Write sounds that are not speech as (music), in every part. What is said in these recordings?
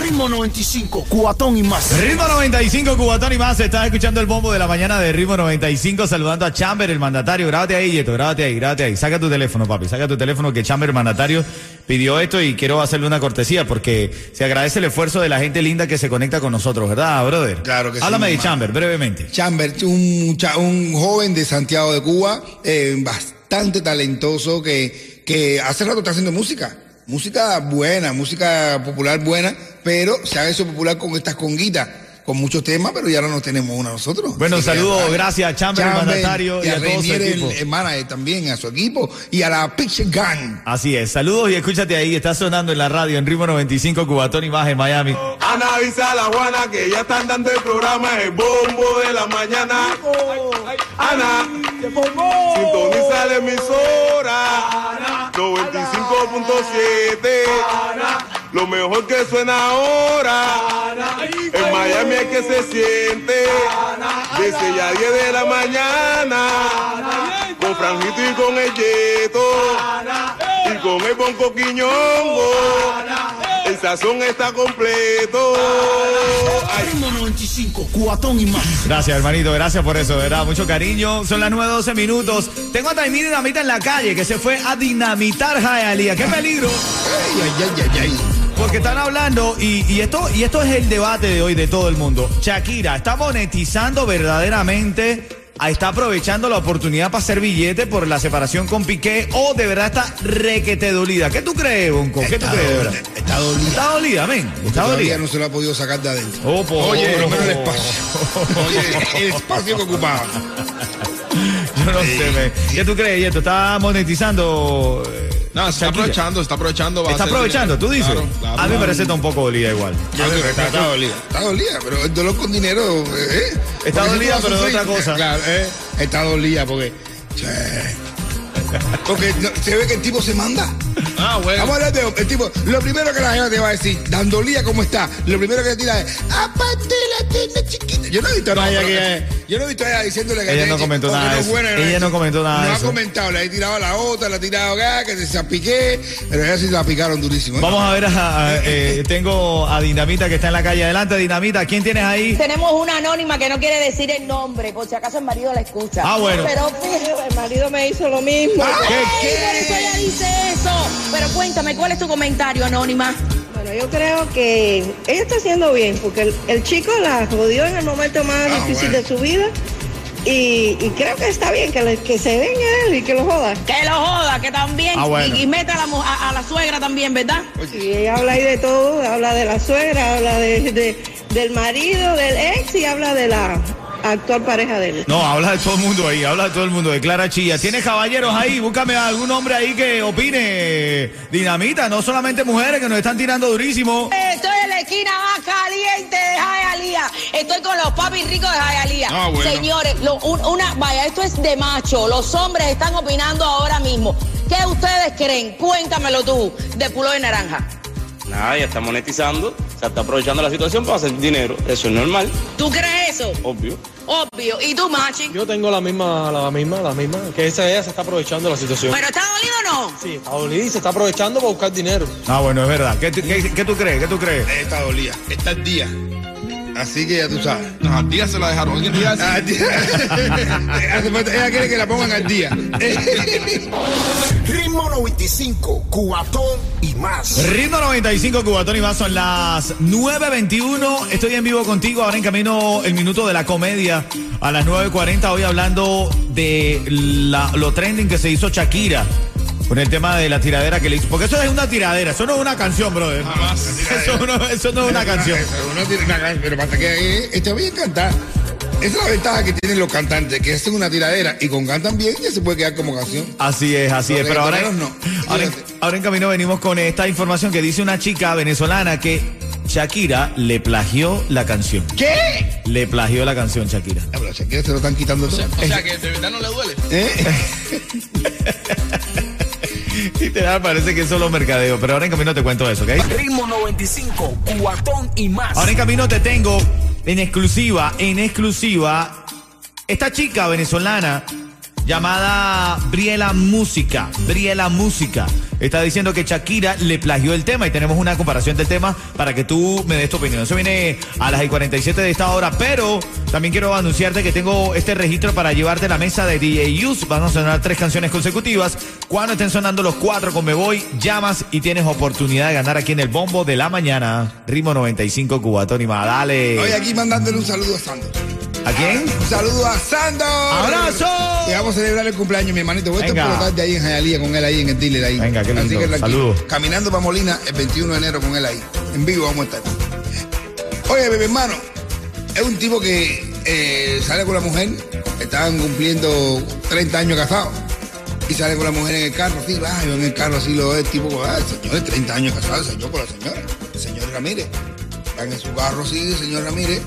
Ritmo 95, cuatón y más. Ritmo 95, Cubatón y más. Estás escuchando el bombo de la mañana de Ritmo 95, saludando a Chamber, el mandatario. Grábate ahí, Yeto, grábate ahí, grábate ahí. Saca tu teléfono, papi, saca tu teléfono que Chamber, el mandatario, pidió esto y quiero hacerle una cortesía porque se agradece el esfuerzo de la gente linda que se conecta con nosotros, ¿verdad, brother? Claro que sí, Háblame de. Chamber, brevemente. Chamber, un, un joven de Santiago de Cuba, eh, bastante talentoso, que, que hace rato está haciendo música. Música buena, música popular buena, pero se ha hecho popular con estas conguitas, con muchos temas, pero ya no nos tenemos una nosotros. Bueno, saludos, gracias a Chamber, el mandatario, y y a a todo su el, equipo. el manager también, a su equipo, y a la Picture Gang. Así es, saludos y escúchate ahí, está sonando en la radio en Ritmo 95, Cubatón y más en Miami. Ana avisa a la Juana que ya están dando el programa El Bombo de la Mañana. Ana, sintoniza la emisora 95.7. Lo mejor que suena ahora. En Miami es que se siente. Desde ya 10 de la mañana. Con Franjito y con el Yeto. Y con el Bonco Quiñongo. El sazón está completo. Ay. Ritmo 95, cuatón y más. Gracias, hermanito, gracias por eso, ¿verdad? Mucho cariño. Son las 9.12 minutos. Tengo a Taimí Dinamita en la calle que se fue a dinamitar Jaelía. ¡Qué peligro! Ay, ay, ay, ay, ay. Porque están hablando, y, y esto, y esto es el debate de hoy de todo el mundo. Shakira, ¿está monetizando verdaderamente? ¿Está aprovechando la oportunidad para hacer billete por la separación con Piqué? ¿O de verdad está requete dolida? ¿Qué tú crees, Bonco? ¿Qué tú crees, de dolida, verdad? está dolida. Está dolida, men. Está dolida. no se lo ha podido sacar de adentro. Oh, Oye, el espacio. (laughs) Oye, el espacio que ocupaba. Yo no sé. ¿Qué tú crees, Yeto? ¿Está monetizando? Eh, No, se está Shakira? aprovechando, se está aprovechando. va ¿Está aprovechando? dinero. ¿Tú dices? Claro, claro. a mí me parece está un poco dolida igual. Yo creo que está, está dolida. Está dolida, pero el dolor con dinero. ¿eh? Está Porque si dolida, pero de otra cosa. Claro, ¿eh? Está dolida porque. che. Porque no- se ve que el tipo se manda. Ah, bueno. Vamos a hablar de el tipo. Lo primero que la gente te va a decir, Dandolía, ¿cómo está? Lo primero que le tira es, aparte la tienda chiquita. Yo no he visto nada pero- que. Yo no he visto a ella diciéndole que Ella no comentó nada es buena, Ella no comentó nada No ha eso. comentado, le ha tirado a la otra, le ha tirado acá, que se piqué, pero ella sí la picaron durísimo. ¿eh? Vamos a ver, a- a- eh, tengo a Dinamita que está en la calle. Adelante, Dinamita, ¿quién tienes ahí? Tenemos una anónima que no quiere decir el nombre, por si acaso el marido la escucha. Ah, bueno. Pero (laughs) el marido me hizo lo mismo. ¿Qué, Ay, qué? Por eso ella dice eso. Pero cuéntame, ¿cuál es tu comentario, anónima? Bueno, yo creo que ella está haciendo bien, porque el, el chico la jodió en el momento más Ah, difícil bueno. de su vida. Y, y creo que está bien que, le- que se venga él y que lo joda. Que lo joda, que también. Ah, bueno. y, y meta a la, a, a la suegra también, ¿verdad? Y ella habla ahí de todo, habla de la suegra, habla de, de- del marido, del ex y habla de la actual pareja de él. No, habla de todo el mundo ahí, habla de todo el mundo, de Clara Chilla. ¿Tienes caballeros ahí? Búscame a algún hombre ahí que opine. Dinamita, no solamente mujeres que nos están tirando durísimo. Estoy en la esquina más caliente de Jayalía. Estoy con los papis ricos de Jayalía. Ah, bueno. Señores, lo- un- una, vaya, esto es de macho. Los hombres están opinando ahora mismo. ¿Qué ustedes creen? Cuéntamelo tú, de pulo de naranja. Nada, ya está monetizando, se está aprovechando la situación para hacer dinero. Eso es normal, ¿Tú crees eso? obvio. Obvio. ¿Y tú, Machi? Yo tengo la misma, la misma, la misma, que esa ella se está aprovechando de la situación. ¿Pero está dolido o no? Sí, está dolida y se está aprovechando para buscar dinero. Ah, bueno, es verdad. ¿Qué, tú- qué- qué tú crees? ¿Qué tú crees? Está dolida, está el día. Así que ya tú sabes. No, al día se la dejaron. Día. Al día. Ella quiere que la pongan al día. (laughs) Ritmo 95, cuatón y más. Ritmo 95, Cubatón y más son las 9.21. Estoy en vivo contigo, ahora en camino el minuto de la comedia. A las 9.40 hoy hablando de la- lo trending que se hizo Shakira. Con el tema de la tiradera que le hizo. Porque eso es una tiradera, eso no es una canción, brother. Eso no, eso no es una canción. Uno tiene una can- pero pasa que eh, está bien cantar. Esa es la ventaja que tienen los cantantes, que hacen una tiradera y con cantan bien ya se puede quedar como canción. Así es, así Los es. Pero ahora, no. ahora, en- ahora en camino venimos con esta información que dice una chica venezolana que Shakira le plagió la canción. ¿Qué? Le plagió la canción Shakira. Ah, pero Shakira se lo están quitando todo. O sea que de verdad no le duele. ¿Eh? (laughs) (laughs) Literal, parece que es solo mercadeo. Pero ahora en camino te cuento eso, ¿ok? Ritmo 95, cuatón y más. Ahora en camino te tengo en exclusiva, en exclusiva, esta chica venezolana llamada Briela Música. Briela Música. Está diciendo que Shakira le plagió el tema y tenemos una comparación del tema para que tú me des tu opinión. Eso viene a las 47 de esta hora, pero también quiero anunciarte que tengo este registro para llevarte a la mesa de DJ Use. Van a sonar tres canciones consecutivas. Cuando estén sonando los cuatro con Me Voy, llamas y tienes oportunidad de ganar aquí en el bombo de la mañana. Ritmo 95 Cubatón y. Dale. Hoy aquí mandándole un saludo a Sandro. ¿A quién? Un saludo a Sandro. ¡Abrazo! Y vamos a celebrar el cumpleaños, mi hermanito. Voy a estar tarde ahí en Jayalía con él ahí en el dealer ahí. Venga, qué lindo. Así que. Saludos. Caminando para Molina el 21 de enero con él ahí. En vivo vamos a estar. Oye, bebé hermano, es un tipo que eh, sale con la mujer, estaban cumpliendo 30 años casados. Y sale con la mujer en el carro, así, va, yo en el carro así lo el tipo, ah, el señor de 30 años casado, el señor con la señora, el señor Ramírez. En su carro así, el señor Ramírez,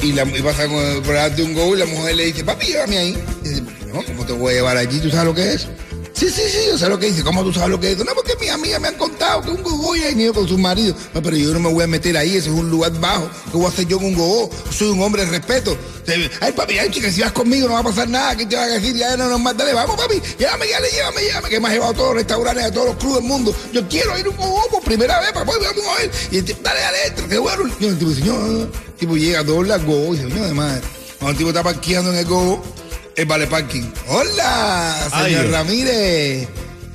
y, la, y pasa con- por delante de un go y la mujer le dice, papi, llévame ahí. Y dice, no, ¿cómo te voy a llevar allí? ¿Tú sabes lo que es? Sí, sí, sí, yo sé lo que dice. ¿Cómo tú sabes lo que es? No, porque mis amigas me han contado que un gogo ya ha ido con su marido. No, pero yo no me voy a meter ahí, eso es un lugar bajo. ¿Qué voy a hacer yo con un gogo? Soy un hombre de respeto. Ay, papi, ay, chica, si vas conmigo no va a pasar nada. ¿Qué te van a decir? Ya no nos más, dale, vamos, papi. Llévame, le llévame, llévame, que me has llevado a todos los restaurantes, a todos los clubes del mundo. Yo quiero ir a un gogo por primera vez, papá, vamos a ver. Y el tipo, dale, dale, entra, que bueno. Y el tipo dice, señor, el tipo llega, dobla gogo y dice, señor, de madre. Cuando el tipo está parqueando en el gogo, el vale parking. Hola, señor. Ramírez.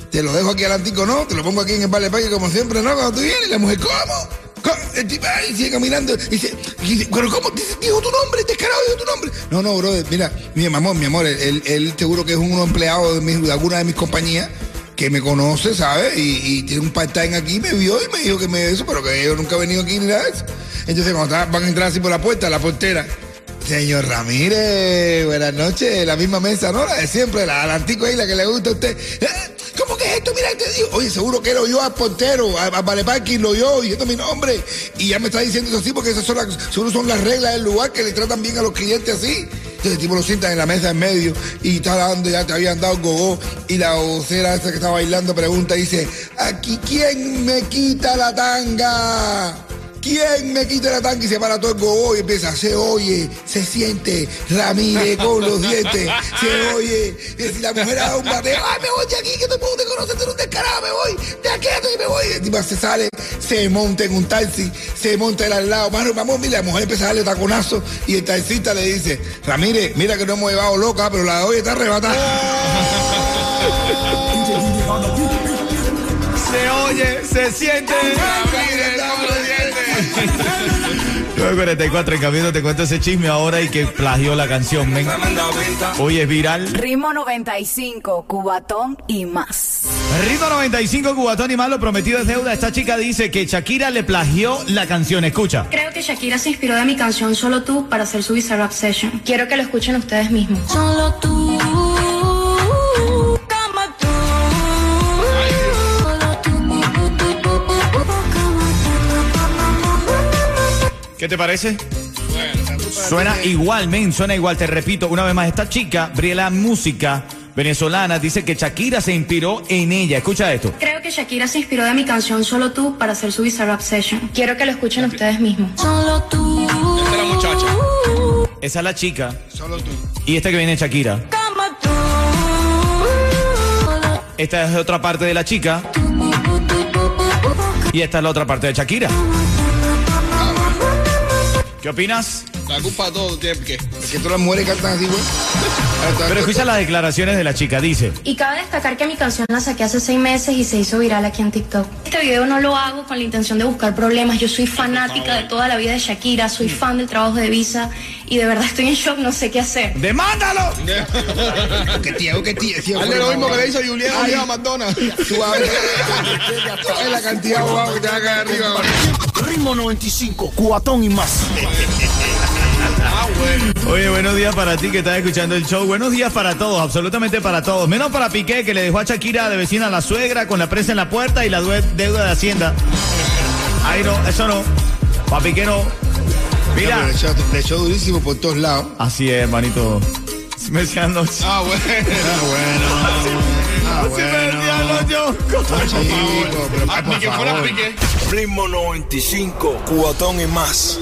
Te lo dejo aquí adelantico, ¿no? Te lo pongo aquí en el vale parking como siempre, ¿no? Cuando tú vienes, la mujer, ¿cómo? ¿Cómo? El tipo ahí sigue caminando. y Dice, dice, pero ¿cómo? Dice, dijo tu nombre, descarado, dijo tu nombre. No, no, brother, mira, mi amor, mi amor, él, él seguro que es un empleado de, mis- de alguna de mis compañías que me conoce, ¿sabes? Y, y tiene un part-time aquí, me vio y me dijo que me eso, pero que yo nunca he venido aquí ni nada de eso. Entonces, cuando está- van a entrar así por la puerta, la portera, Señor Ramírez, buenas noches. La misma mesa, ¿no? La de siempre, la adelantico ahí, la que le gusta a usted. Eh, ¿Cómo que es esto? Mira, te digo. Oye, seguro que lo oyó al portero, a, a Vale Parking lo oyó diciendo mi nombre. Y ya me está diciendo eso así porque esas son las, seguro son las reglas del lugar que le tratan bien a los clientes así. Entonces tipo lo sientan en la mesa en medio y está dando, ya te habían dado gogo. Y la vocera esa que está bailando pregunta, dice, aquí quién me quita la tanga. ¿Quién me quita la tanque y se para todo el gogo y empieza? Se oye, se siente, Ramírez con los dientes, se oye. Y si la mujer da un bateo, ¡ay, me voy de aquí, que todo el mundo te conoce, tú eres un descarado, me voy, de aquí y me voy! Y el se sale, se monta en un taxi, se monta él al lado, mano, vamos, mira, la mujer empieza a darle taconazo y el taxista le dice, Ramírez, mira que no hemos llevado loca, pero la de hoy está arrebatada. Se oye, se siente. Ramírez, con los dientes. 944 en camino te cuento ese chisme ahora y que plagió la canción, men. Hoy es viral. Ritmo 95, Cubatón y más. Ritmo 95, Cubatón y más, lo prometido es deuda. Esta chica dice que Shakira le plagió la canción. Escucha. Creo que Shakira se inspiró de mi canción Solo tú para hacer su Bizarrap Session. Quiero que lo escuchen ustedes mismos. Solo tú. ¿Qué te parece? Suena igual, men, suena igual. Te repito, una vez más, esta chica, Briela Música, venezolana, dice que Shakira se inspiró en ella. Escucha esto. Creo que Shakira se inspiró de mi canción Solo tú para hacer su Bizarrap Session. Quiero que lo escuchen ustedes mismos. Solo tú. Esta es la muchacha. Esa es la chica. Solo tú. Y esta que viene Shakira. Como tú. Esta es otra parte de la chica. Y esta es la otra parte de Shakira. ¿Qué opinas? La culpa todo tiene que. Es que todas las mujeres cantan así, güey. (laughs) Pero escucha las declaraciones de la chica, dice. Y cabe destacar que mi canción la saqué hace seis meses y se hizo viral aquí en TikTok. Este video no lo hago con la intención de buscar problemas. Yo soy fanática de toda la vida de Shakira, soy fan del trabajo de Visa y de verdad estoy en shock, no sé qué hacer. ¡Demándalo! (laughs) Que tío, que tío. tío, Hazle lo mismo que le hizo Julián Ay, a McDonald's. (laughs) Tú a ver, ¿sabes la cantidad de que te va a caer arriba? Ritmo 95, cuatón y más. Ah, bueno. Oye, buenos días para ti que estás escuchando el show. Buenos días para todos, absolutamente para todos. Menos para Piqué, que le dejó a Shakira de vecina a la suegra con la presa en la puerta y la deuda de Hacienda. Ay, no, eso no. Para Piqué no. Mira. Le echó- Le echó durísimo por todos lados. Así es, hermanito. Si (laughs) me decían los... Ah, bueno. (laughs) Ah, bueno. Ah, Si me los bueno. yocos. Chico, pero Ah, por que fuera pique. Ritmo 95, cuatón y más.